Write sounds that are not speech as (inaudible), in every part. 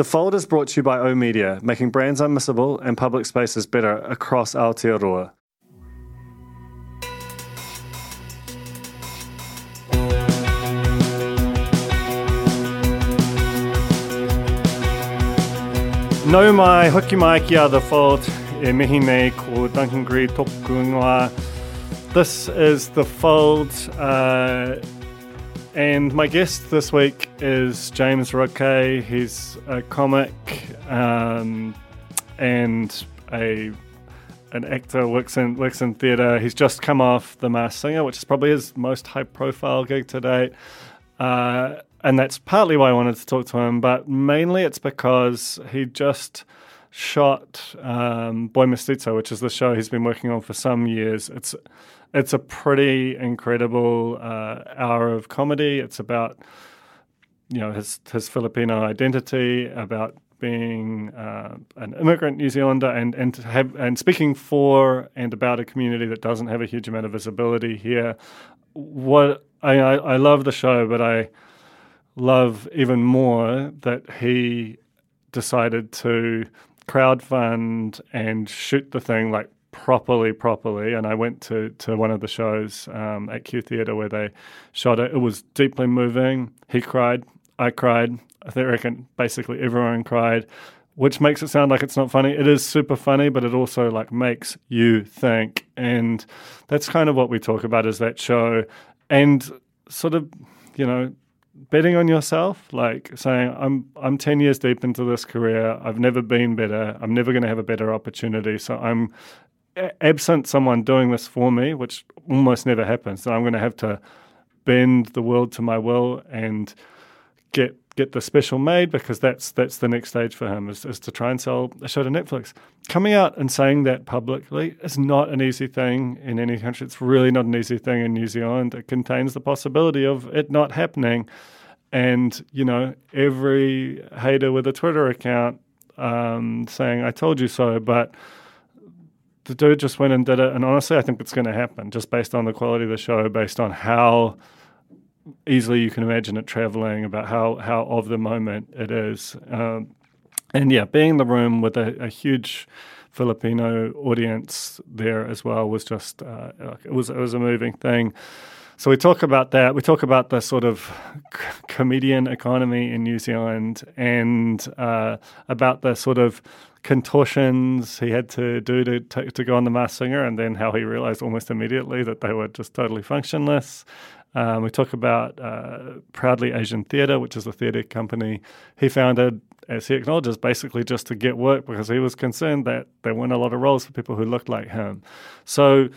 The Fold is brought to you by O Media, making brands unmissable and public spaces better across Aotearoa. No mai, hoki mai ki a The Fold, e mihi nei ko Duncan Greive toku ingoa. This is The Fold, uh, and my guest this week is James Roque. He's a comic um, and a an actor works in works in theatre. He's just come off The Masked Singer, which is probably his most high profile gig to date. Uh, and that's partly why I wanted to talk to him, but mainly it's because he just shot um, Boy Mestizo, which is the show he's been working on for some years. It's it's a pretty incredible uh, hour of comedy. It's about you know his his Filipino identity, about being uh, an immigrant New Zealander, and and have and speaking for and about a community that doesn't have a huge amount of visibility here. What I I, I love the show, but I love even more that he decided to crowdfund and shoot the thing like properly, properly. And I went to, to one of the shows um, at Q Theatre where they shot it. It was deeply moving. He cried. I cried. I think I reckon basically everyone cried, which makes it sound like it's not funny. It is super funny, but it also like makes you think. And that's kind of what we talk about is that show and sort of, you know, betting on yourself, like saying, I'm I'm ten years deep into this career. I've never been better. I'm never going to have a better opportunity. So I'm absent someone doing this for me, which almost never happens. So I'm going to have to bend the world to my will and get get the special made because that's that's the next stage for him is, is to try and sell a show to Netflix. Coming out and saying that publicly is not an easy thing in any country. It's really not an easy thing in New Zealand. It contains the possibility of it not happening. And, you know, every hater with a Twitter account um, saying, I told you so, but the dude just went and did it. And honestly, I think it's going to happen just based on the quality of the show, based on how easily you can imagine it traveling, about how, how of the moment it is. Um, and yeah, being in the room with a, a, huge Filipino audience there as well was just uh, it was it was a moving thing. So we talk about that. We talk about the sort of c- comedian economy in New Zealand and uh, about the sort of contortions he had to do to, to, to go on the Masked Singer, and then how he realized almost immediately that they were just totally functionless. Um, we talk about uh, Proudly Asian Theatre, which is a theatre company he founded, as he acknowledges, basically just to get work because he was concerned that there weren't a lot of roles for people who looked like him. So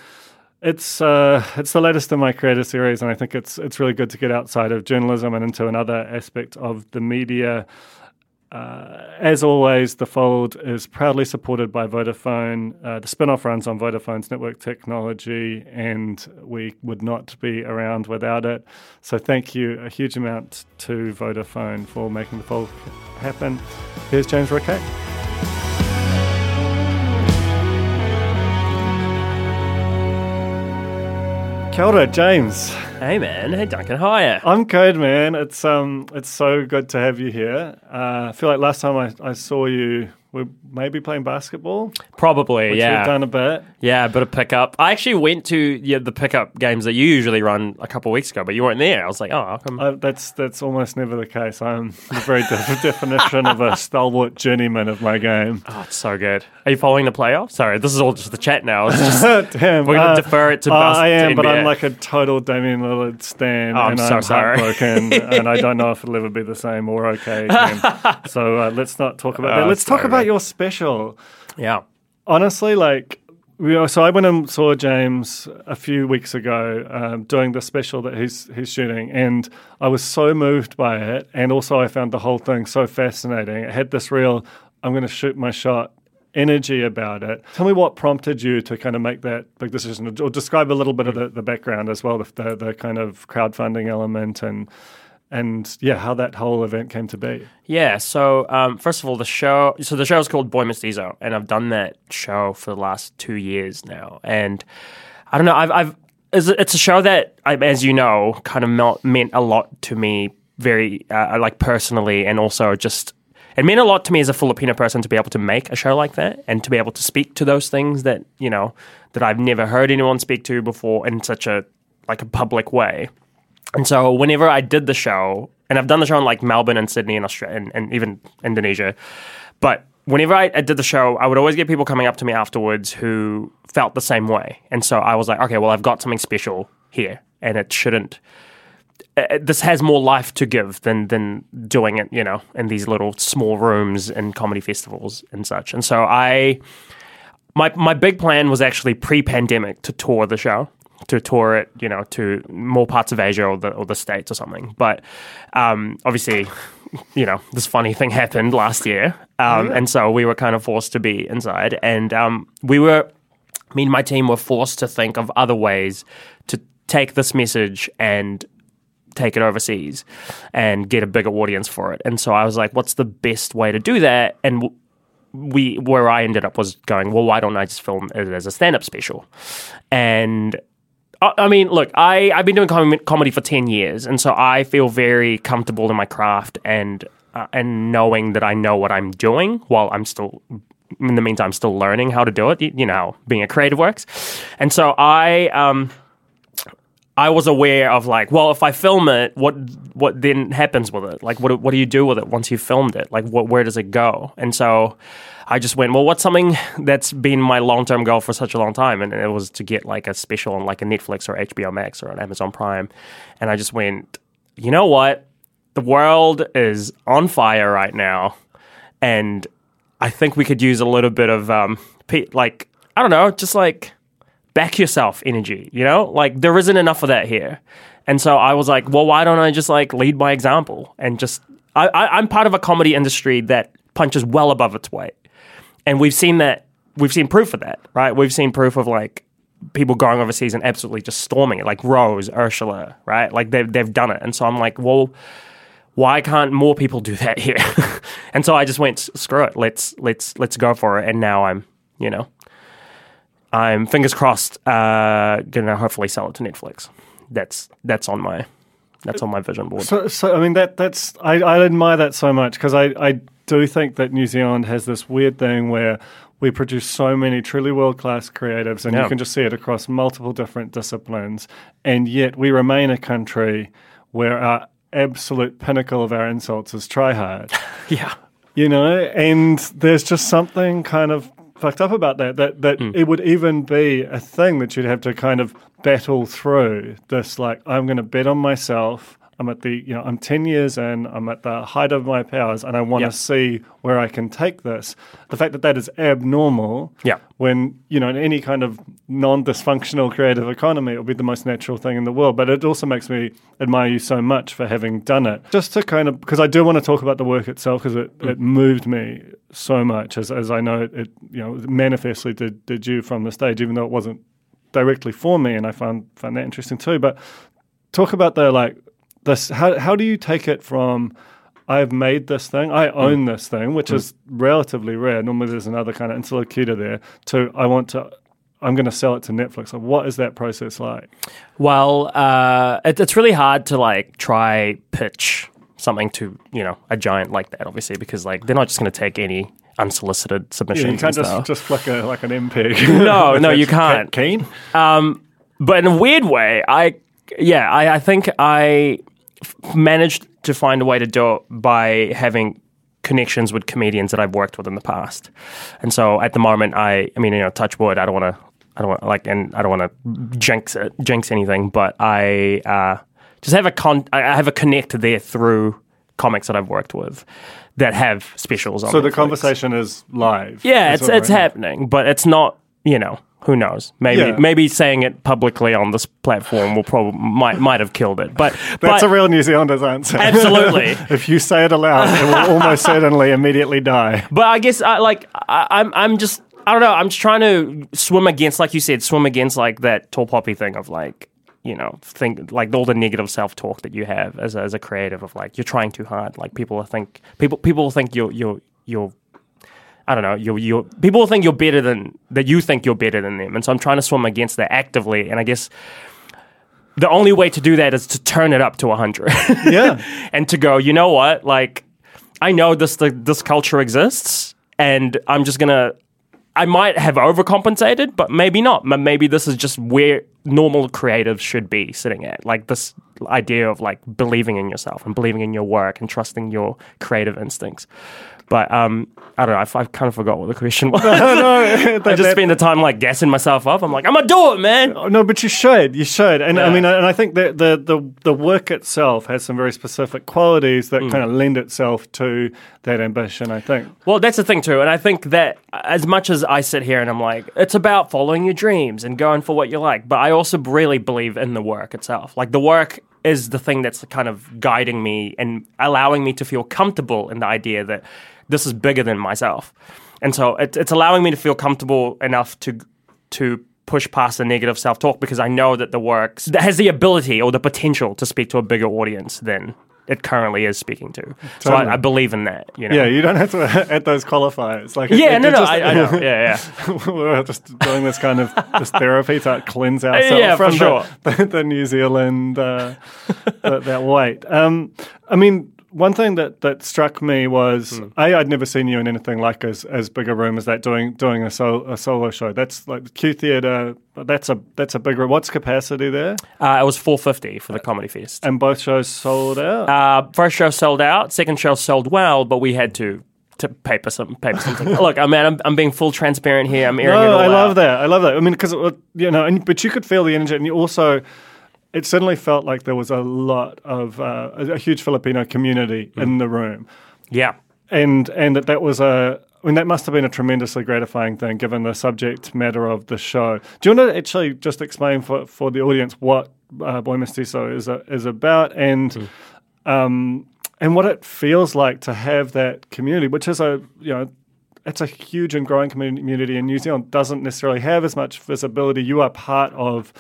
it's uh, it's the latest in my creator series, and I think it's it's really good to get outside of journalism and into another aspect of the media. Uh, as always, The Fold is proudly supported by Vodafone. Uh, the spin off runs on Vodafone's network technology, and we would not be around without it. So, thank you a huge amount to Vodafone for making The Fold happen. Here's James Roque. Kia ora, James. Hey man, hey Duncan, you? I'm good, man. It's um, it's so good to have you here. Uh, I feel like last time I, I saw you we're maybe playing basketball. Probably, yeah. We've done a bit. Yeah, a bit of pickup. I actually went to yeah, the pickup games that you usually run a couple of weeks ago, but you weren't there. I was like, oh, how come? Uh, that's that's almost never the case. I'm the very de- (laughs) definition of a stalwart journeyman of my game. Oh, it's so good. Are you following the playoffs? Sorry, this is all just the chat now. Just, (laughs) Damn, we're going to uh, defer it to. uh, I am, but I'm like a total Damian Lillard stan, Oh, I'm and so I'm sorry. heartbroken, (laughs) and I don't know if it'll ever be the same or okay again. so uh, let's not talk about that. Oh, Let's talk about man. your special. yeah. honestly, like Yeah, so I went and saw James a few weeks ago um, doing the special that he's he's shooting, and I was so moved by it, and also I found the whole thing so fascinating. It had this real "I'm going to shoot my shot" energy about it. Tell me what prompted you to kind of make that big decision, or describe a little bit of the, the background as well, the, the the kind of crowdfunding element and and yeah, how that whole event came to be. Yeah. So um, first of all, the show. So the show is called Boy Mestizo, and I've done that show for the last two years now. And I don't know. I've, I've it's a show that, as you know, kind of meant a lot to me, very uh, like personally, and also just it meant a lot to me as a Filipino person to be able to make a show like that and to be able to speak to those things that you know that I've never heard anyone speak to before in such a like a public way. And so whenever I did the show, and I've done the show in like Melbourne and Sydney and Australia and, and even Indonesia, but whenever I, I, did the show, I would always get people coming up to me afterwards who felt the same way. And so I was like, okay, well, I've got something special here, and it shouldn't. Uh, this has more life to give than than doing it, you know, in these little small rooms and comedy festivals and such. And so I, my my big plan was actually pre-pandemic to tour the show to tour it, you know, to more parts of Asia or the or the states or something. But um, obviously, you know, this funny thing happened last year, um, and so we were kind of forced to be inside, and um, we were. Me and my team were forced to think of other ways to take this message and take it overseas and get a bigger audience for it. And so I was like, what's the best way to do that? And we where I ended up was going, well, why don't I just film it as a stand up special? And I mean, look, I, I've been doing com- comedy for 10 years, and so I feel very comfortable in my craft and uh, and knowing that I know what I'm doing while I'm still, in the meantime, still learning how to do it, you, you know, being a creative works. And so I, um, I was aware of like, well, if I film it, what what then happens with it? Like, what what do you do with it once you've filmed it? Like, what where does it go? And so I just went, well, what's something that's been my long term goal for such a long time? And it was to get like a special on like a Netflix or HBO Max or an Amazon Prime. And I just went, you know what? The world is on fire right now, and I think we could use a little bit of um, like I don't know, just like back yourself energy, you know? Like there isn't enough of that here. And so I was like, well, why don't I just like lead by example and just I, I, I'm part of a comedy industry that punches well above its weight. And we've seen that we've seen proof of that, right? We've seen proof of like people going overseas and absolutely just storming it, like Rose, Urzila, right? Like they've they've done it. And so I'm like, well, why can't more people do that here? (laughs) and so I just went, screw it, let's let's let's go for it. And now I'm, you know, I'm fingers crossed uh, gonna hopefully sell it to Netflix. That's that's on my that's on my vision board. So, so I mean that that's I, I admire that so much because I, I do think that New Zealand has this weird thing where we produce so many truly world class creatives, and yeah. you can just see it across multiple different disciplines, and yet we remain a country where our absolute pinnacle of our insults is try hard. (laughs) yeah. You know, and there's just something kind of fucked up about that. That that mm. it would even be a thing that you'd have to kind of battle through. This like I'm going to bet on myself. I'm at the you know I'm ten years in. I'm at the height of my powers, and I want to yep. see where I can take this. The fact that that is abnormal. Yeah. When you know in any kind of non-dysfunctional creative economy, it would be the most natural thing in the world. But it also makes me admire you so much for having done it. Just to kind of because I do want to talk about the work itself because it, mm. it moved me so much as as I know it, it you know manifestly did did you from the stage, even though it wasn't directly for me, and I found found that interesting too. But talk about the like this. How how do you take it from? I've made this thing. I mm. own mm. this thing, which mm. is relatively rare. Normally, there's another kind of interlocutor there. To I want to. I'm going to sell it to Netflix. Like, what is that process like? Well, uh, it, it's really hard to like try pitch something to you know a giant like that, obviously, because like they're not just going to take any unsolicited submissions. Yeah, you can't just just flick a like an MP. (laughs) no, (laughs) no, you can't. Keen. Um, but in a weird way, I yeah, I, I think I f- managed to find a way to do it by having connections with comedians that I've worked with in the past. And so at the moment, I, I mean, you know, touch wood. I don't want to, I don't want like, and I don't want to jinx it, jinx anything. But I uh, just have a con, I have a connect there through comics that I've worked with that have specials on. So the conversation is live. Yeah, it's it's happening, but it's not you know Who knows? Maybe Yeah. maybe saying it publicly on this platform will probably might might have killed it. But That's but, a real New Zealander's answer. Absolutely. (laughs) if you say it aloud, it will almost certainly immediately die. But I guess I like I, I'm I'm just I don't know. I'm just trying to swim against, like you said, swim against like that tall poppy thing of like you know think like all the negative self talk that you have as a, as a creative of like you're trying too hard. Like people think people people think you're you're you're I don't know. You're, you're people think you're better than that. You think you're better than them, and so I'm trying to swim against that actively. And I guess the only way to do that is to turn it up to 100. Yeah. (laughs) and to go, you know what? Like, I know this the, this culture exists, and I'm just gonna. I might have overcompensated, but maybe not. Maybe this is just where normal creatives should be sitting at. Like this idea of like believing in yourself and believing in your work and trusting your creative instincts. But um, I don't know. I, I kind of forgot what the question (laughs) was. (laughs) I (laughs) just spend the time like gassing myself up. I'm like, I'm gonna do it, man. Oh, No, but you should. You should. And I mean, and I think that the, the, the work itself has some very specific qualities that kind of lend itself to that ambition, I think. Well, that's the thing too, and I think that as much as I sit here and I'm like, it's about following your dreams and going for what you like, but I also really believe in the work itself. Like the work is the thing that's kind of guiding me and allowing me to feel comfortable in the idea that this is bigger than myself, and so it, it's allowing me to feel comfortable enough to to push past the negative self talk because I know that the work that has the ability or the potential to speak to a bigger audience than it currently is speaking to. So I, I believe in that. You know. Yeah, you don't have to (laughs) add those qualifiers. Like, Yeah, it- no, it no, just- I, I know. Yeah, yeah. (laughs) we're just doing this kind of this therapy to cleanse ourselves Yeah, for from sure. the, (laughs) the, the New Zealand uh, that, that weight. Um, I mean, one thing that, that struck me was Hmm. a I'd never seen you in anything like as as big a room as that doing doing a, sol- a solo show. That's like Q Theatre. That's a that's a big room. What's capacity there? Uh, it was 450 for the comedy fest. And both shows sold out. Uh, first show sold out. Second show sold well, but we had to to paper some paper something. (laughs) Look, I mean, I'm, I'm being full transparent here. I'm airing it No, all I love out. that. I love that. I mean, because you know, and, but you could feel the energy, and you also, it certainly felt like there was a lot of uh, a, a huge Filipino community Mm. in the room, Yeah. and and that that was a. I mean, that must have been a tremendously gratifying thing, given the subject matter of the show. Do you want to actually just explain for, for the audience what uh, Boy Mestizo is uh, is about, and Mm. um, and what it feels like to have that community, which is a you know it's a huge and growing community in New Zealand. Doesn't necessarily have as much visibility. You are part of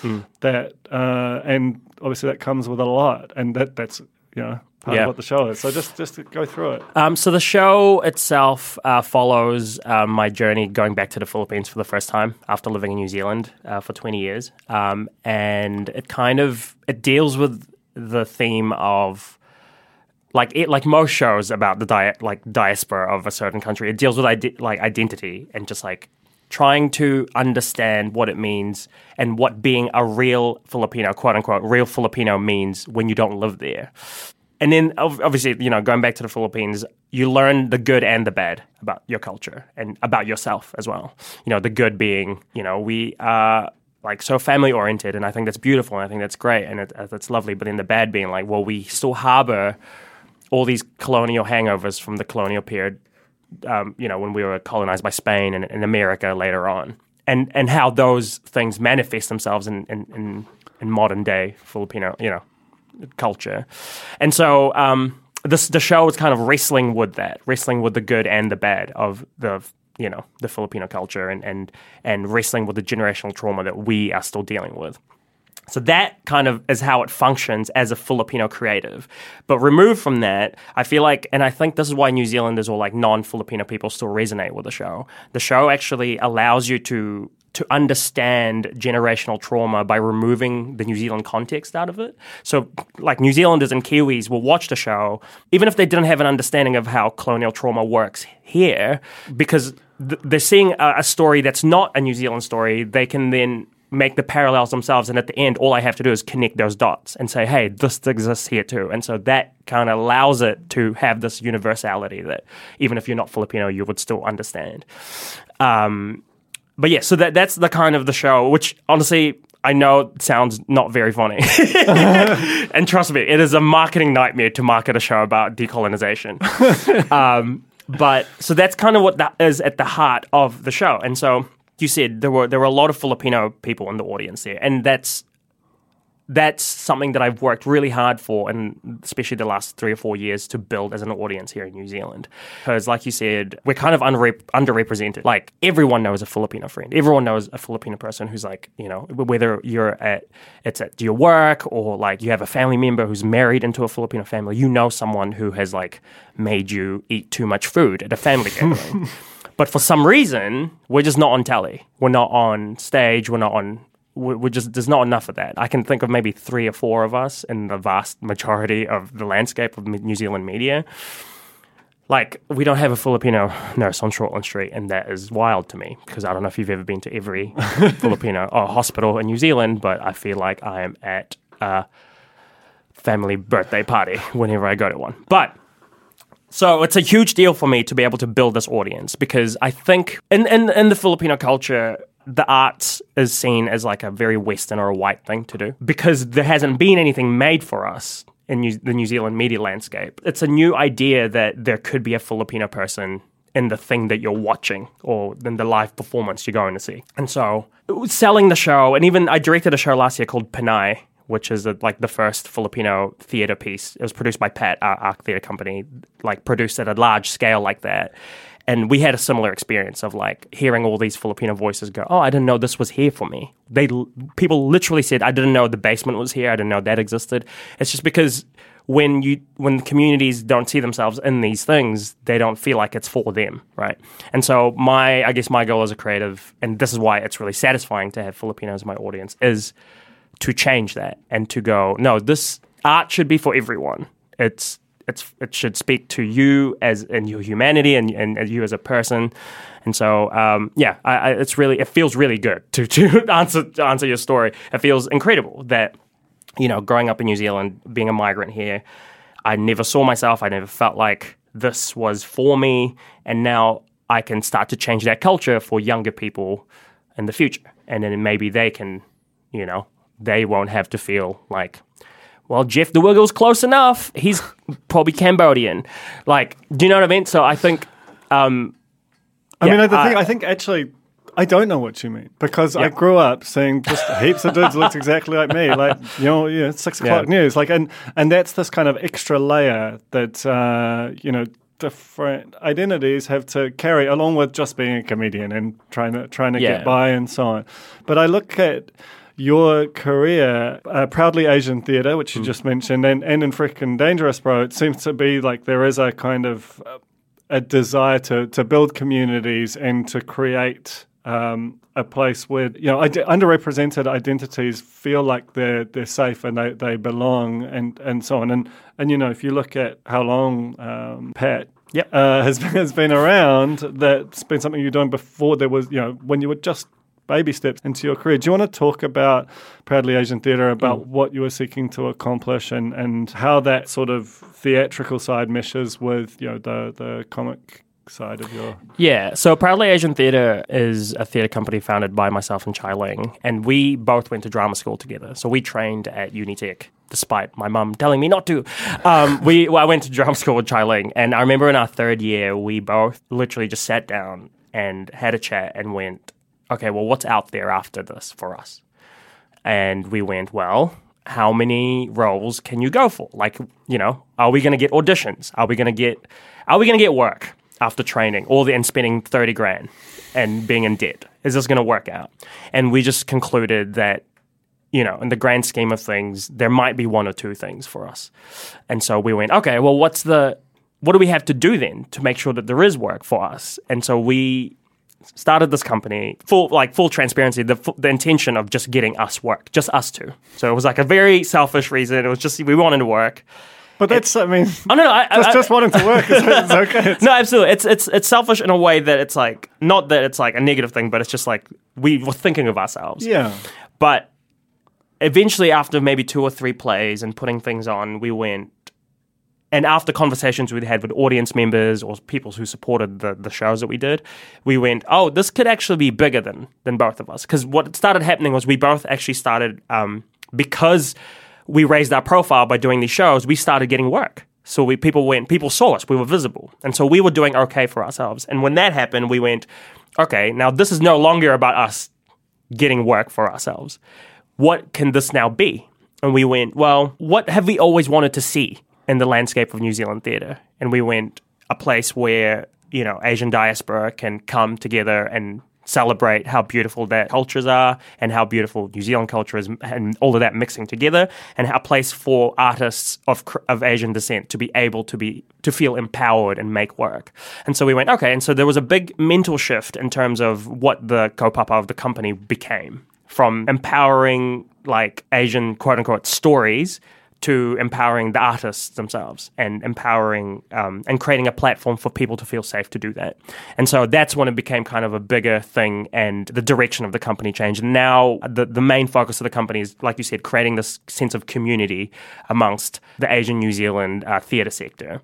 that, uh, and obviously that comes with a lot, and that that's you know part Yeah. of what the show is. So just just go through it. Um, so the show itself uh, follows um, my journey going back to the Philippines for the first time after living in New Zealand uh, for 20 years, um, and it kind of it deals with the theme of like it, like most shows about the dia- like diaspora of a certain country. It deals with ide- like identity and just like trying to understand what it means and what being a real Filipino, quote unquote, real Filipino means when you don't live there. And then, obviously, you know, going back to the Philippines, you learn the good and the bad about your culture and about yourself as well. You know, the good being, you know, we are like so family oriented, and I think that's beautiful, and I think that's great, and it, that's lovely. But then the bad being like, well, we still harbor all these colonial hangovers from the colonial period. Um, you know, when we were colonized by Spain and, and America later on, and and how those things manifest themselves in in, in, in modern day Filipino, you know, culture. And so um, this the show is kind of wrestling with that, wrestling with the good and the bad of the you know the Filipino culture, and and and wrestling with the generational trauma that we are still dealing with. So that kind of is how it functions as a Filipino creative. But removed from that, I feel like, and I think this is why New Zealanders or like non-Filipino people still resonate with the show. The show actually allows you to to understand generational trauma by removing the New Zealand context out of it. So, like New Zealanders and Kiwis will watch the show, even if they didn't have an understanding of how colonial trauma works here, because th- they're seeing a, a story that's not a New Zealand story. They can then make the parallels themselves. And at the end, all I have to do is connect those dots and say, hey, this exists here too. And so that kind of allows it to have this universality that even if you're not Filipino, you would still understand. Um, but yeah, so that that's the kind of the show, which honestly, I know sounds not very funny. (laughs) and trust me, it is a marketing nightmare to market a show about decolonization. (laughs) um, but so that's kind of what that is at the heart of the show. And so you said, there were there were a lot of Filipino people in the audience there, and that's that's something that I've worked really hard for, and especially the last three or four years to build as an audience here in New Zealand. Because, like you said, we're kind of unre- underrepresented. Like everyone knows a Filipino friend, everyone knows a Filipino person who's like, you know, whether you're at it's at your work or like you have a family member who's married into a Filipino family, you know someone who has like made you eat too much food at a family gathering. (laughs) But for some reason, we're just not on telly. We're not on stage. We're not on we're just there's not enough of that. I can think of maybe three or four of us in the vast majority of the landscape of New Zealand media. Like we don't have a Filipino nurse on Shortland Street, and that is wild to me because I don't know if you've ever been to every (laughs) Filipino oh, hospital in New Zealand, but I feel like I am at a family birthday party whenever I go to one. But so it's a huge deal for me to be able to build this audience because I think in in, in the Filipino culture the arts is seen as like a very Western or a white thing to do because there hasn't been anything made for us in New- the New Zealand media landscape. It's a new idea that there could be a Filipino person in the thing that you're watching or in the live performance you're going to see. And so selling the show, and even I directed a show last year called Panay, which is a, like the first Filipino theater piece. It was produced by Pat, our Arc Theater Company, like produced at a large scale like that and we had a similar experience of like hearing all these Filipino voices go, "Oh, I didn't know this was here for me." They people literally said, "I didn't know the basement was here. I didn't know that existed." It's just because when you when communities don't see themselves in these things, they don't feel like it's for them, right? And so my I guess my goal as a creative, and this is why it's really satisfying to have Filipinos in my audience, is to change that and to go, no, this art should be for everyone. It's it's it should speak to you as in your humanity and, and, and you as a person. And so, um, yeah, I, I, it's really it feels really good to (laughs) to answer to answer your story. It feels incredible that you know, growing up in New Zealand, being a migrant here, I never saw myself. I never felt like this was for me, and now I can start to change that culture for younger people in the future, and then maybe they can, you know, they won't have to feel like well, Jeff the Wiggle's close enough. He's (laughs) probably Cambodian. Like, do you know what I mean? So I think. Um, I yeah, mean, the thing I think actually. I don't know what you mean because I grew up seeing just heaps of dudes looked exactly like me, like you know, yeah, six o'clock yeah. news, like, and and that's this kind of extra layer that uh, you know different identities have to carry along with just being a comedian and trying to trying to yeah. get by and so on. But I look at your career, uh, Proudly Asian Theatre, which you mm. just mentioned, and, and in Frickin' Dangerous Bro, it seems to be like there is a kind of a desire to, to build communities and to create um, a place where you know underrepresented identities feel like they're they're safe and they, they belong and, and so on and and you know if you look at how long um, Pat yep. uh, has been, has been around that's been something you're doing before there was you know when you were just baby steps into your career. Do you want to talk about Proudly Asian Theatre, about mm. what you were seeking to accomplish and, and how that sort of theatrical side meshes with, you know, the, the comic side of your yeah so proudly asian theatre is a theatre company founded by myself and Chye-Ling and we both went to drama school together so we trained at Unitec despite my mum telling me not to um, (laughs) we well, i went to drama school with Chye-Ling and i remember in our third year we both literally just sat down and had a chat and went okay, well, what's out there after this for us? And we went, well, how many roles can you go for? Like, you know, are we going to get auditions? Are we going to get, are we going to get work after training all the and spending 30 grand and being in debt? Is this going to work out? And we just concluded that, you know, in the grand scheme of things, there might be one or two things for us. And so we went, okay, well, what's the, what do we have to do then to make sure that there is work for us? And so we started this company full like full transparency the, the intention of just getting us work just us two so it was like a very selfish reason it was just we wanted to work but that's, I mean, I don't know. I, just, I, just wanting to work is, is (laughs) okay. no, absolutely. It's it's it's selfish in a way that it's like not that it's like a negative thing, but it's just like we were thinking of ourselves. Yeah. But eventually, after maybe two or three plays and putting things on, we went and after conversations we'd had with audience members or people who supported the, the shows that we did, we went, oh, this could actually be bigger than than both of us. Because what started happening was we both actually started um, because we raised our profile by doing these shows. We started getting work. So we people went, people saw us, we were visible, and so we were doing okay for ourselves. And when that happened, we went, okay, now this is no longer about us getting work for ourselves. What can this now be? And we went, well, what have we always wanted to see in the landscape of New Zealand theatre? And we went, a place where, you know, Asian diaspora can come together and celebrate how beautiful their cultures are and how beautiful New Zealand culture is and all of that mixing together and a place for artists of of Asian descent to be able to be to feel empowered and make work. And so we went okay and so there was a big mental shift in terms of what the kaupapa of the company became from empowering like Asian quote unquote stories to empowering the artists themselves and empowering um, and creating a platform for people to feel safe to do that. And so that's when it became kind of a bigger thing and the direction of the company changed. And now the, the main focus of the company is, like you said, creating this sense of community amongst the Asian New Zealand uh, theatre sector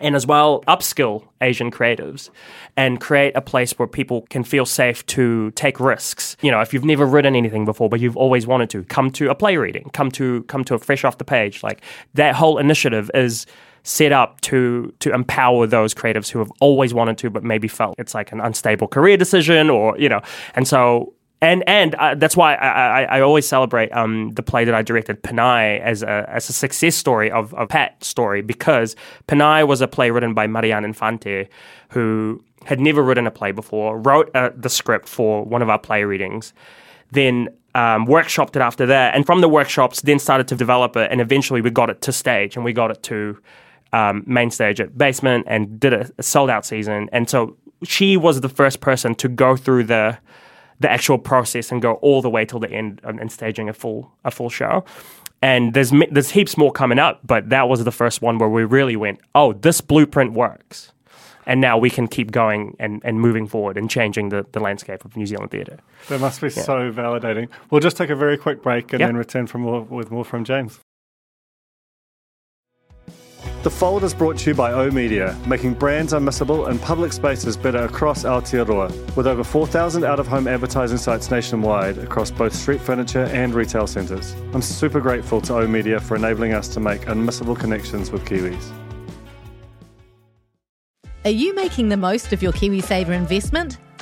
and as well upskill Asian creatives and create a place where people can feel safe to take risks. You know, if you've never written anything before but you've always wanted to, come to a play reading, come to come to a fresh off the page. Like that whole initiative is set up to to empower those creatives who have always wanted to but maybe felt it's like an unstable career decision or you know. And so and and uh, that's why I, I, I always celebrate um, the play that I directed, Panay, as a as a success story of a Pat's story because Panay was a play written by Marianne Infante, who had never written a play before, wrote uh, the script for one of our play readings, then um, workshopped it after that, and from the workshops, then started to develop it, and eventually we got it to stage, and we got it to um, main stage at Basement, and did a sold out season, and so she was the first person to go through the the actual process and go all the way till the end and staging a full a full show. And there's there's heaps more coming up, but that was the first one where we really went, oh, this blueprint works. And now we can keep going and, and moving forward and changing the, the landscape of New Zealand theatre. That must be yeah. so validating. We'll just take a very quick break and yep. then return from more, with more from James. The Fold is brought to you by O Media, making brands unmissable and public spaces better across Aotearoa, with over 4,000 out of home advertising sites nationwide across both street furniture and retail centres. I'm super grateful to O Media for enabling us to make unmissable connections with Kiwis. Are you making the most of your KiwiSaver investment?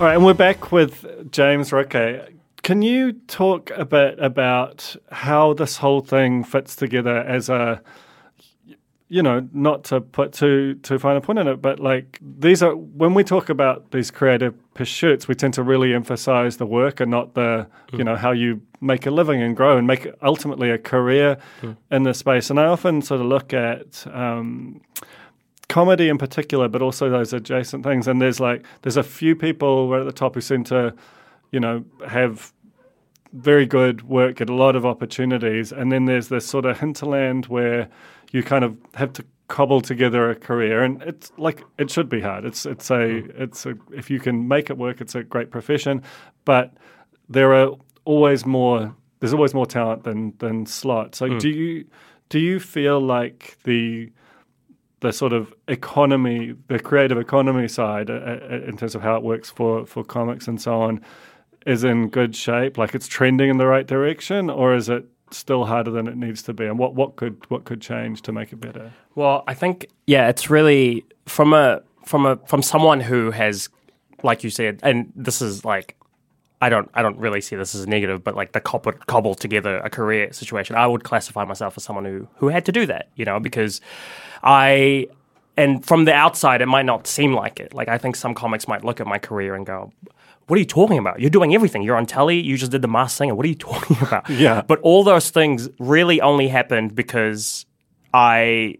All right, and we're back with James Roque. Can you talk a bit about how this whole thing fits together as a, you know, not to put too too fine a point on it, but like these are when we talk about these creative pursuits, we tend to really emphasize the work and not the, mm. you know, how you make a living and grow and make ultimately a career mm. in this space. And I often sort of look at. Um, comedy in particular, but also those adjacent things. And there's like there's a few people right at the top who seem to, you know, have very good work, get a lot of opportunities, and then there's this sort of hinterland where you kind of have to cobble together a career, and it's like it should be hard. It's it's a mm. it's a if you can make it work, it's a great profession, but there are always more. There's always more talent than than slot. So mm. do you do you feel like the the sort of economy, the creative economy side, uh, uh, in terms of how it works for, for comics and so on, is in good shape? Like it's trending in the right direction, or is it still harder than it needs to be? And what, what could what could change to make it better? Well, I think yeah, it's really from a from a from someone who has, like you said, and this is like I don't I don't really see this as a negative, but like the cobble, cobble together a career situation, I would classify myself as someone who who had to do that, you know, because I and from the outside it might not seem like it. Like I think some comics might look at my career and go, "What are you talking about? You're doing everything. You're on telly. You just did the Masked Singer. What are you (laughs) talking about?" Yeah. But all those things really only happened because I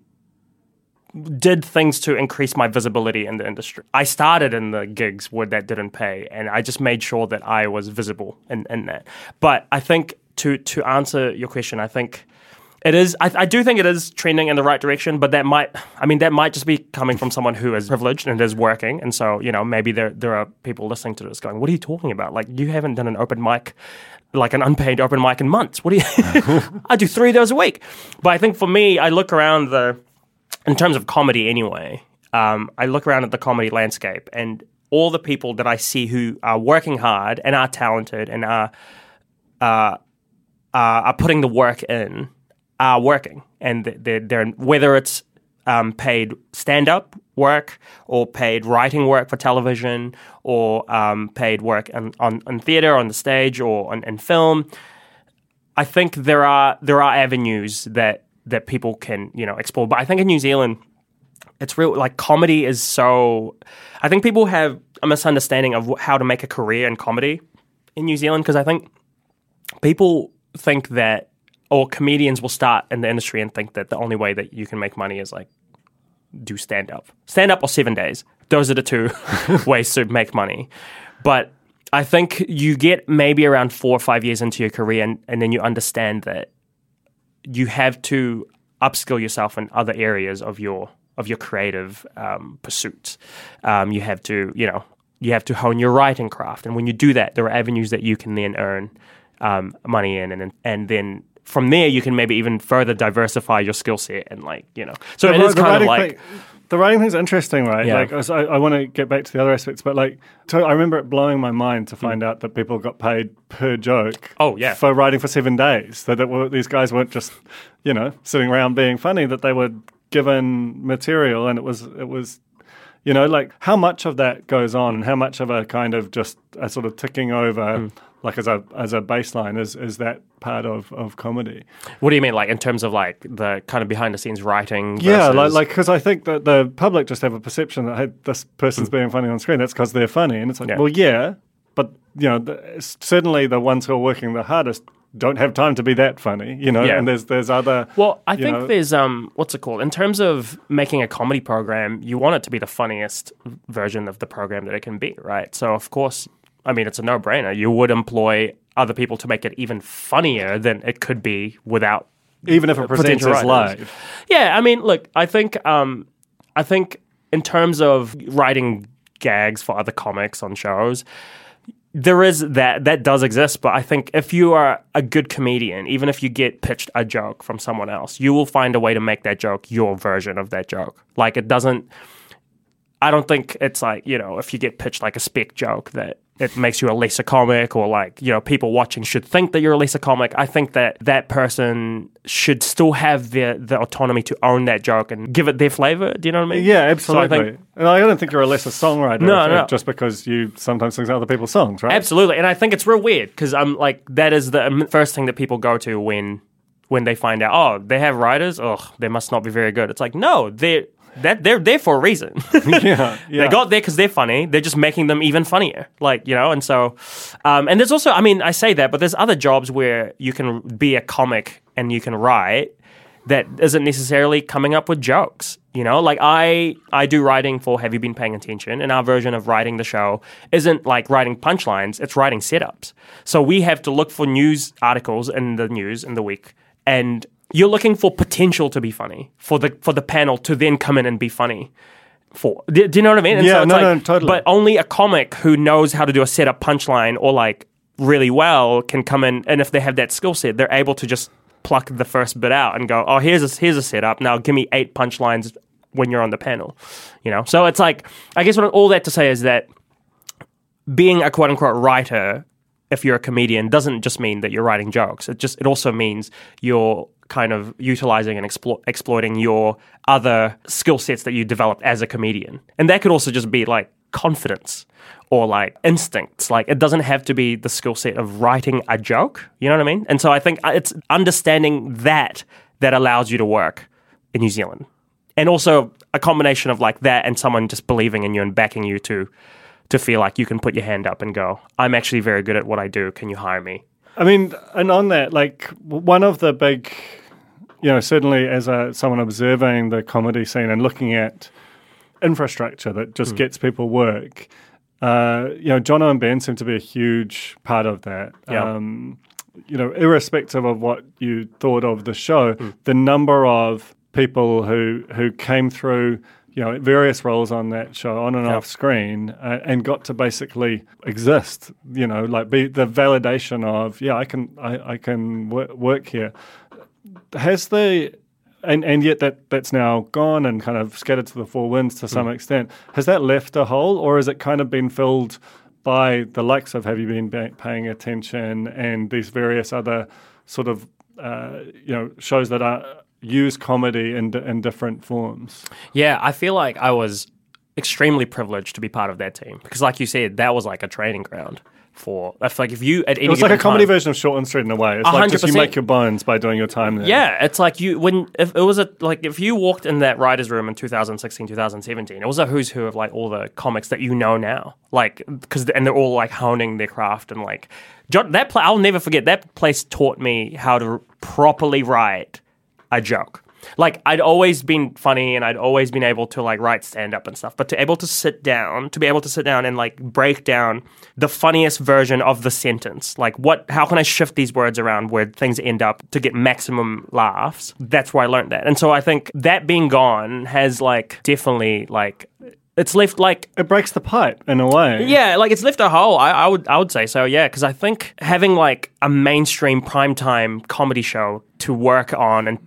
did things to increase my visibility in the industry. I started in the gigs where that didn't pay, and I just made sure that I was visible in, in that. But I think to to answer your question, I think it is. I, I do think it is trending in the right direction, but that might. I mean, that might just be coming from someone who is privileged and is working, and so you know maybe there there are people listening to this going, "What are you talking about? Like you haven't done an open mic." Like an unpaid open mic in months. What do you? (laughs) I do three of those a week. But I think for me, I look around the, in terms of comedy anyway. Um, I look around at the comedy landscape, and all the people that I see who are working hard and are talented and are uh, are putting the work in are working, and they're, they're whether it's um, paid stand up work or paid writing work for television or um, paid work on, on, on theater on the stage or on, in film. I think there are there are avenues that that people can you know explore, but I think in New Zealand it's real like comedy is so i think people have a misunderstanding of how to make a career in comedy in new zealand because i think people think that or comedians will start in the industry and think that the only way that you can make money is like do stand up stand up or seven days. Those are the two (laughs) ways to make money. But i think you get maybe around four or five years into your career and, and then you understand that you have to upskill yourself in other areas of your of your creative um, pursuits. Um, you have to, you know, you have to hone your writing craft, and when you do that, there are avenues that you can then earn um, money in, and and then from there you can maybe even further diversify your skill set and like you know. So The it is the kind of like. thing- the writing thing's interesting, right? Yeah. Like, I, I want to get back to the other aspects, but like, so I remember it blowing my mind to find out that people got paid per joke. Mm. Oh, yeah. for writing for seven days. That, that these guys weren't just, you know, sitting around being funny. That they were given material, and it was it was, you know, like how much of that goes on, and how much of a kind of just a sort of ticking over. Mm. Like as a as a baseline is is that part of, of comedy? What do you mean, like in terms of like the kind of behind the scenes writing? Yeah, like versus- like because I think that the public just have a perception that hey, this person's being funny on screen. That's because they're funny, and it's like, Yeah. well, yeah, but you know, the, certainly the ones who are working the hardest don't have time to be that funny, you know. Yeah. And there's there's other. Well, I think know- there's um, what's it called? In terms of making a comedy program, you want it to be the funniest version of the program that it can be, right? So of course, I mean, it's a no-brainer. You would employ other people to make it even funnier than it could be without. even if potential as live. Yeah, I mean, look, I think um, I think in terms of writing gags for other comics on shows. There is that that does exist, but I think if you are a good comedian, even if you get pitched a joke from someone else, you will find a way to make that joke your version of that joke. Like it doesn't I don't think it's like, you know, if you get pitched like a spec joke that it makes you a lesser comic or like, you know, people watching should think that you're a lesser comic. I think that that person should still have the the autonomy to own that joke and give it their flavor. Do you know what I mean? Yeah, So I absolutely. think- and I don't think you're a lesser songwriter No, no. just because you sometimes sing other people's songs, right? Absolutely, and I think it's real weird because I'm like that is the um, first thing that people go to when when they find out oh they have writers oh they must not be very good. It's like no they're that they're there for a reason. (laughs) yeah, (laughs) yeah. They got there because they're funny. They're just making them even funnier. Like, you know, and so, um, and there's also, I mean, I say that, but there's other jobs where you can be a comic and you can write that isn't necessarily coming up with jokes. You know, like I, I do writing for Have You Been Paying Attention? And our version of writing the show isn't like writing punchlines, it's writing setups. So we have to look for news articles in the news in the week and you're looking for potential to be funny for the for the panel to then come in and be funny for. Do, do you know what I mean? And Yeah, it's no, like- no, totally. But only a comic who knows how to do a setup punchline or like really well can come in, and if they have that skill set, they're able to just pluck the first bit out and go, "Oh, here's a here's a setup. Now give me eight punchlines when you're on the panel." You know, so it's like I guess what all that to say is that being a quote unquote writer, if you're a comedian, doesn't just mean that you're writing jokes. It just it also means you're kind of utilizing and explo- exploiting your other skill sets that you developed as a comedian, and that could also just be like confidence or like instincts. Like it doesn't have to be the skill set of writing a joke. You know what I mean? And so I think uh, it's understanding that that allows you to work in New Zealand, and also a combination of like that and someone just believing in you and backing you to to feel like you can put your hand up and go, I'm actually very good at what I do. Can you hire me? I mean, and on that, like one of the big, you know, certainly as a someone observing the comedy scene and looking at infrastructure that just gets people work, uh, you know, Jono and Ben seem to be a huge part of that. Yeah. Um, you know, irrespective of what you thought of the show, the number of people who who came through you know various roles on that show on and Yeah. off screen uh, and got to basically exist you know like be the validation of yeah i can i, I can wor- work here. Has the and and yet that that's now gone and kind of scattered to the four winds to some extent. Has that left a hole or has it kind of been filled by the likes of have you been ba- paying attention and these various other sort of uh, you know shows that are use comedy in, in different forms Yeah, I feel like I was extremely privileged to be part of that team because, like you said, that was like a training ground for. I feel like if you at any It was like a comedy time- version of Shortland Street in a way. It's like just you make your bones by doing your time there. Yeah, it's like you when if it was a like if you walked in that writers room in 2016, 2017, it was a who's who of like all the comics that you know now, like because and they're all like honing their craft and like John, that pla I'll never forget that place taught me how to properly write a joke. Like I'd always been funny and I'd always been able to like write stand up and stuff, but to able to sit down, to be able to sit down and like break down the funniest version of the sentence, like what, how can I shift these words around where things end up to get maximum laughs? That's where I learned that, and so I think that being gone has like definitely like it's left like It breaks the pipe in a way. yeah, like it's left a hole. I, I would I would say so. Yeah, because I think having like a mainstream primetime comedy show to work on and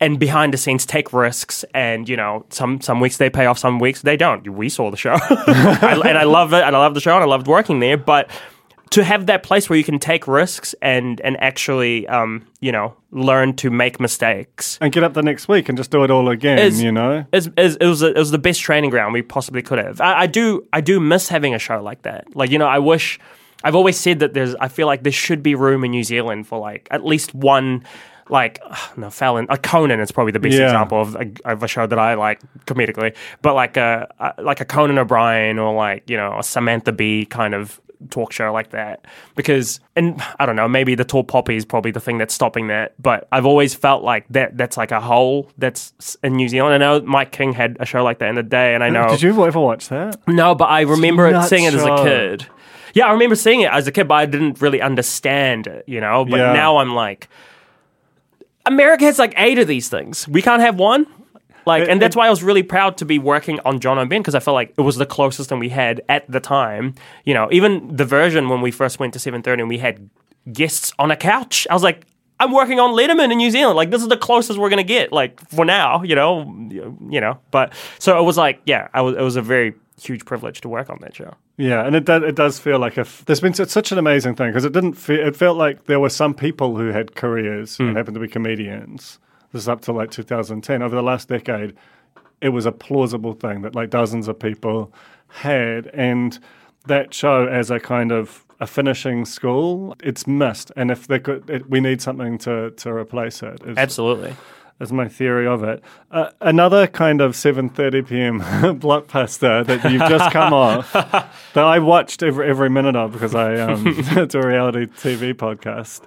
and behind the scenes take risks and you know some some weeks they pay off, some weeks they don't. We saw the show, (laughs) I, and I love it, and I love the show, and I loved working there. But to have that place where you can take risks and and actually um, you know learn to make mistakes And get up the next week and just do it all again, Is- you know? is, is, it was a, it was the best training ground we possibly could have. I, I do I do miss having a show like that. Like you know, I wish I've always said that there's I feel like there should be room in New Zealand for like at least one. Like (sighs) no, Fallon, a Conan is probably the best Yeah. example of a, of a show that I like comedically. But like a, a like a Conan O'Brien or like you know a Samantha Bee kind of talk show like that because and I don't know maybe the tall poppy is probably the thing that's stopping that but I've always felt like that that's like a hole that's in New Zealand I know Mike King had a show like that in the day and I know Did you ever watch that? no but I remember it seeing it as a kid yeah I remember seeing it as a kid but I didn't really understand it you know but Yeah. now I'm like America has like eight of these things we can't have one like, and that's why I was really proud to be working on Jono and Ben because I felt like it was the closest thing we had at the time. You know, even the version when we first went to seven thirty and we had guests on a couch. I was like, I'm working on Letterman in New Zealand. Like, this is the closest we're gonna get. Like for now, you know, you know. But so it was like, yeah, I was. It was a very huge privilege to work on that show. Yeah, and it does, it does feel like if there's been it's such an amazing thing because it didn't feel, it felt like there were some people who had careers Hmm. and happened to be comedians. This is up to like 2010. Over the last decade, it was a plausible thing that like dozens of people had, and that show as a kind of a finishing school, it's missed. And if they could, it, we need something to to replace it. Absolutely. Is my theory of it. Uh, another kind of 7:30 p.m. (laughs) blockbuster that you've just come (laughs) off that I watched every every minute of because I um, (laughs) it's a reality TV podcast.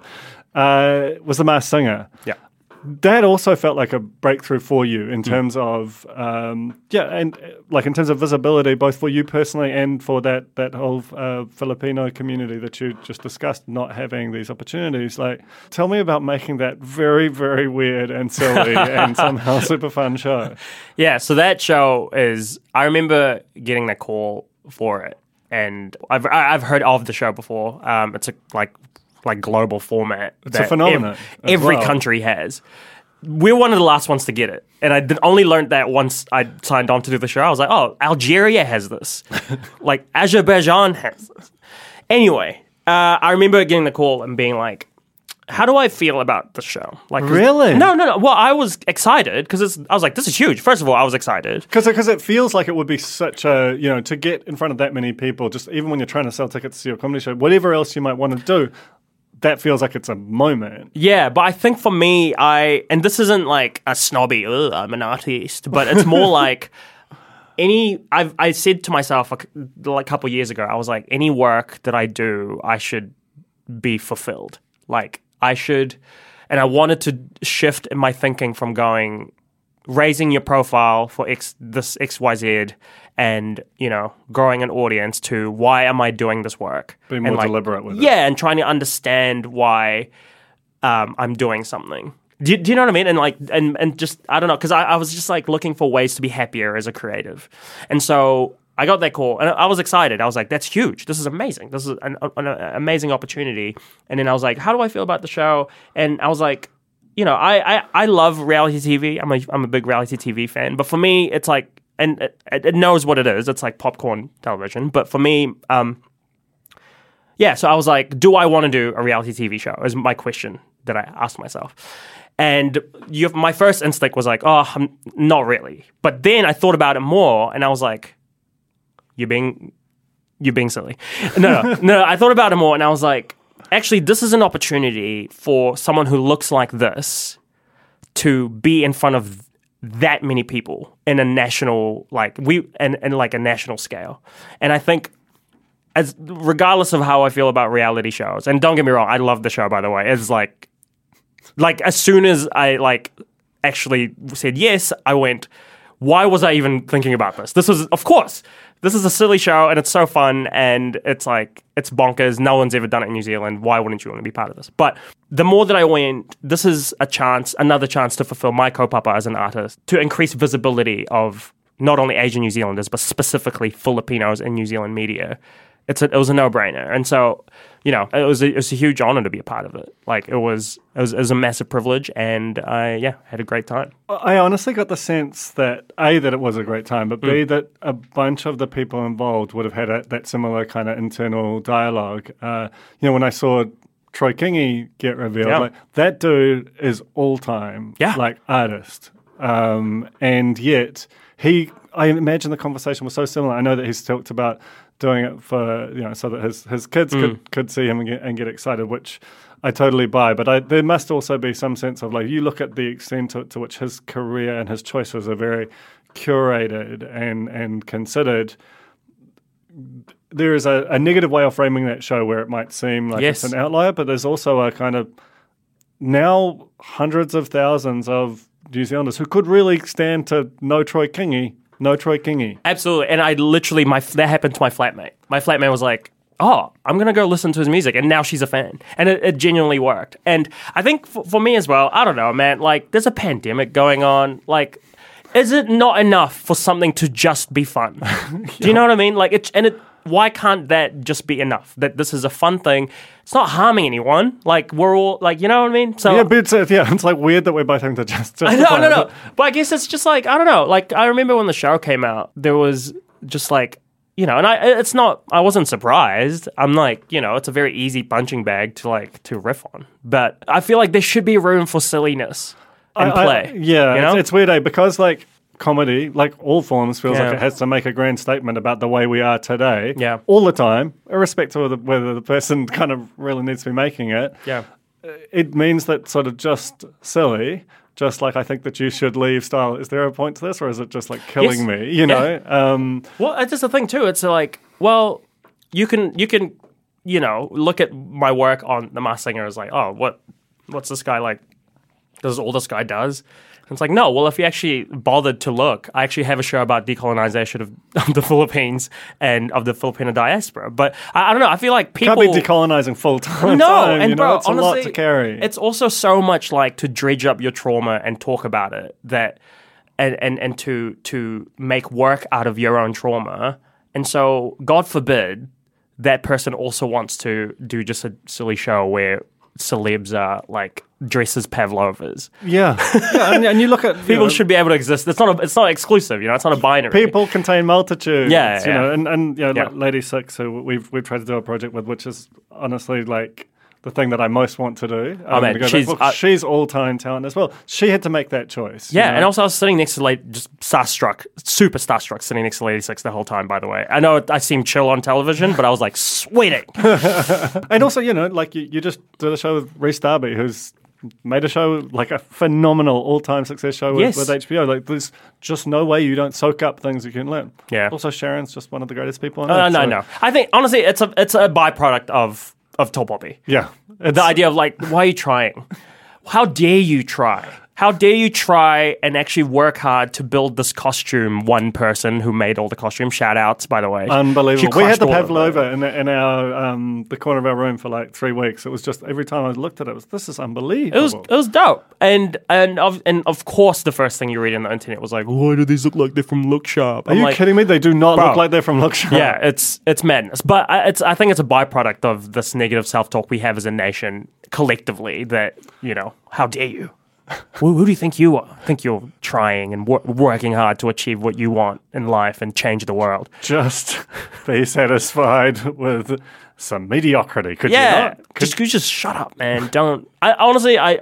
Uh, was the Masked Singer. Yeah. That also felt like a breakthrough for you in terms of um, yeah, and like in terms of visibility, both for you personally and for that that whole uh, Filipino community that you just discussed, not having these opportunities. Like, tell me about making that very very weird and silly and somehow (laughs) super fun show. Yeah, so that show is. I remember getting the call for it, and I've I- I've heard of the show before. Um, it's a like like global format. It's a phenomenon as every well. country has. We're one of the last ones to get it, and I only learned that once I signed on to do the show. I was like, oh, Algeria has this, (laughs) like Azerbaijan has this. Anyway, uh, I remember getting the call and being like. How do I feel about the show? Like, Really? No, no, no. Well, I was excited because I was like, "This is huge." First of all, I was excited. Because it feels like it would be such a, you know, to get in front of that many people, just even when you're trying to sell tickets to your comedy show, whatever else you might want to do, that feels like it's a moment. Yeah, but I think for me, I and this isn't like a snobby. Ugh, I'm an artist, but it's more (laughs) like any. I've I said to myself a, c- like a couple years ago, I was like, any work that I do, I should be fulfilled. Like I should, and I wanted to shift in my thinking from going raising your profile for X this XYZ and, you know, growing an audience to why am I doing this work? Being more deliberate with it. Yeah, and trying to understand why um, I'm doing something. Do you, do you know what I mean? And like, and and just I don't know, because I, I was just like looking for ways to be happier as a creative, and so I got that call, and I was excited. I was like, "That's huge! This is amazing! This is an, an, an amazing opportunity." And then I was like, "How do I feel about the show?" And I was like, "You know, I I, I love reality TV. I'm a I'm a big reality TV fan, but for me, it's like." And it, it knows what it is. It's like popcorn television. But for me, um, yeah, so I was like, do I want to do a reality TV show? Is my question that I asked myself. And you, my first instinct was like, oh, I'm not really. But then I thought about it more, and I was like, you're being, you're being silly. (laughs) No, no, no. I thought about it more, and I was like, actually, this is an opportunity for someone who looks like this to be in front of that many people in a national, like we, and, and like a national scale. And I think as regardless of how I feel about reality shows, and don't get me wrong, I love the show by the way. It's like like as soon as I like actually said yes, I went, why was I even thinking about this? This was of course. This is a silly show and it's so fun and it's like it's bonkers. No one's ever done it in New Zealand. Why wouldn't you want to be part of this? But the more that I went, this is a chance, another chance to fulfill my kaupapa as an artist, to increase visibility of not only Asian New Zealanders, but specifically Filipinos in New Zealand media it's a, it was a no brainer. And so, you know, it was a, it was a huge honor to be a part of it. Like it was it was, it was a massive privilege, and I yeah had a great time. I honestly got the sense that a that it was a great time, but b that a bunch of the people involved would have had a, that similar kind of internal dialogue. Uh, you know, when I saw Troy Kingi get revealed, Yeah. like that dude is all time, Yeah. like artist, um, and yet he. I imagine the conversation was so similar. I know that he's talked about doing it for you know so that his his kids Hmm. could could see him and get, and get excited, which I totally buy. But I, there must also be some sense of like you look at the extent to, to which his career and his choices are very curated and and considered. There is a, a negative way of framing that show where it might seem like Yes. it's an outlier, but there's also a kind of now hundreds of thousands of New Zealanders who could really stand to know Troy Kingi, no Troy Kingi. Absolutely, and I literally my that happened to my flatmate. My flatmate was like. Oh, I'm gonna go listen to his music, and now she's a fan, and it, it genuinely worked. And I think for, for me as well, I don't know, man. Like, there's a pandemic going on. Like, is it not enough for something to just be fun? (laughs) Do you know what I mean? Like, it and it. Why can't that just be enough? That this is a fun thing. It's not harming anyone. Like we're all like, you know what I mean? So Yeah, but it's, uh, yeah, (laughs) it's like weird that we're both having to just. I justify no, no. But I guess it's just like I don't know. Like I remember when the show came out, there was just like you know, and I it's not. I wasn't surprised. I'm like you know, it's a very easy punching bag to like to riff on. But I feel like there should be room for silliness and I- I- play. yeah, you know? it's, it's weird, eh? Because like comedy, like all forms, feels Yeah. like it has to make a grand statement about the way we are today. Yeah. all the time, irrespective of the, whether the person (laughs) kind of really needs to be making it. yeah. It means that sort of just silly. Just like I think that you should leave style. Is there a point to this, or is it just like killing Yes. me? You know, um, Well, it's just the thing too. It's like, well, you can you can you know look at my work on The Masked Singer as like, oh, what what's this guy like? This is all this guy does. And it's like, no. Well, if you actually bothered to look, I actually have a show about decolonization of, (laughs) of the Philippines and of the Filipino diaspora. But I, I don't know. I feel like people can't be decolonizing full time. no, time, and you bro, know, it's honestly, a lot to carry. It's also so much like to dredge up your trauma and talk about it that, and and and to to make work out of your own trauma. And so, God forbid, that person also wants to do just a silly show where celebs are like dressed as pavlovas. yeah, yeah, and, and you look at (laughs) you People know, should be able to exist. It's not a, it's not exclusive. You know, it's not a binary. people contain multitudes. Yeah, you yeah. know, and and you know, Yeah. like Lady Six, who we've we've tried to do a project with, which is honestly like the thing that I most want to do. Oh, I'm man, gonna go back she's- I- she's all time talent as well. She had to make that choice. you Yeah, know? and also I was sitting next to like just starstruck, super starstruck, sitting next to Lady Six the whole time. By the way, I know I seem chill on television, but I was like sweating. (laughs) (laughs) and also you know, like you, you just did a show with Rhys Darby, who's made a show like a phenomenal all-time success show with, Yes. with HBO. Like there's just no way you don't soak up things you can learn. Yeah. Also, Sharyn's just one of the greatest people on Uh, earth. no, so- no. I think honestly, it's a it's a byproduct of of tall poppy. Yeah. The idea of like, why are you trying? How dare you try? How dare you try and actually work hard to build this costume? One person who made all the costume Shout outs, by the way. Unbelievable. We had the all of them. pavlova in, in our um, the corner of our room for like three weeks. It was just every time I looked at it, it was this is unbelievable. It was it was dope, and and of and of course the first thing you read on the internet was like, why do these look like they're from Look Sharp? Are you kidding me? They do not Bro. look like they're from Look Sharp. Yeah, it's it's madness, but I, it's I think it's a byproduct of this negative self talk we have as a nation collectively. That you know, how dare you? Who, who do you think you are? Think you're trying and wor- working hard to achieve what you want in life and change the world? Just be satisfied with some mediocrity. Could you not? Could just you just shut up, man. Don't. I honestly, I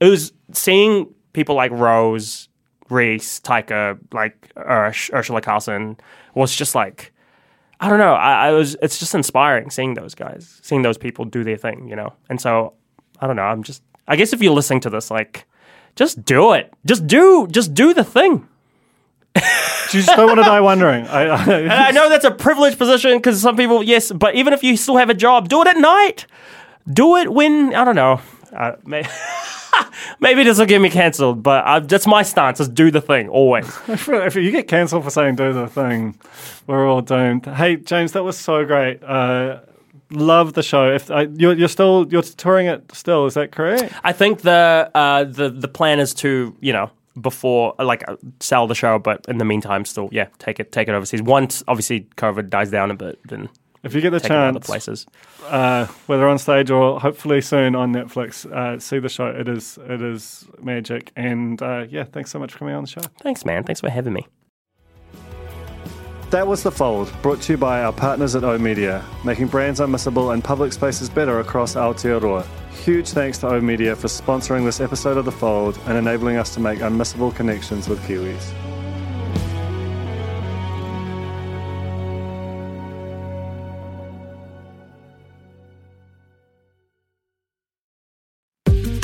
it was seeing people like Rose, Rhys, Taika, like Ursh, Urzila Carlson was just like. I don't know. I, I was. It's just inspiring seeing those guys, seeing those people do their thing, you know. And so, I don't know. I'm just. I guess if you're listening to this, like, just do it. Just do. Just do the thing. you just don't want to die wondering. I, (laughs) And I, I know that's a privileged position because some people, yes, but even if you still have a job, do it at night. Do it when I don't know. Uh, may- (laughs) maybe this will get me cancelled, but uh, that's my stance: is do the thing always. (laughs) if you get cancelled for saying do the thing, we're all doomed. Hey, James, that was so great. Uh, love the show. If I, you're, you're still you're touring it still, is that correct? I think the uh, the the plan is to you know before like uh, sell the show, but in the meantime, still yeah, take it take it overseas. Once obviously COVID dies down a bit, then If you get the to other chance, places. uh, whether on stage or hopefully soon on Netflix, uh, see the show. It is it is magic. And uh, yeah, thanks so much for coming on the show. Thanks, man. Thanks for having me. That was The Fold, brought to you by our partners at O Media, making brands unmissable and public spaces better across Aotearoa. Huge thanks to O Media for sponsoring this episode of The Fold and enabling us to make unmissable connections with Kiwis.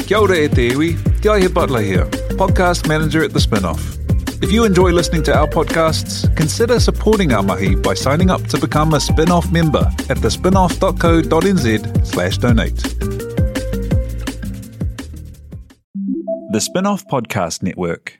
Kia ora e te iwi, Te Butler here, podcast manager at The Spinoff. If you enjoy listening to our podcasts, consider supporting our mahi by signing up to become a spin-off member at thespinoff.co.nz slash donate. The Spinoff Podcast Network.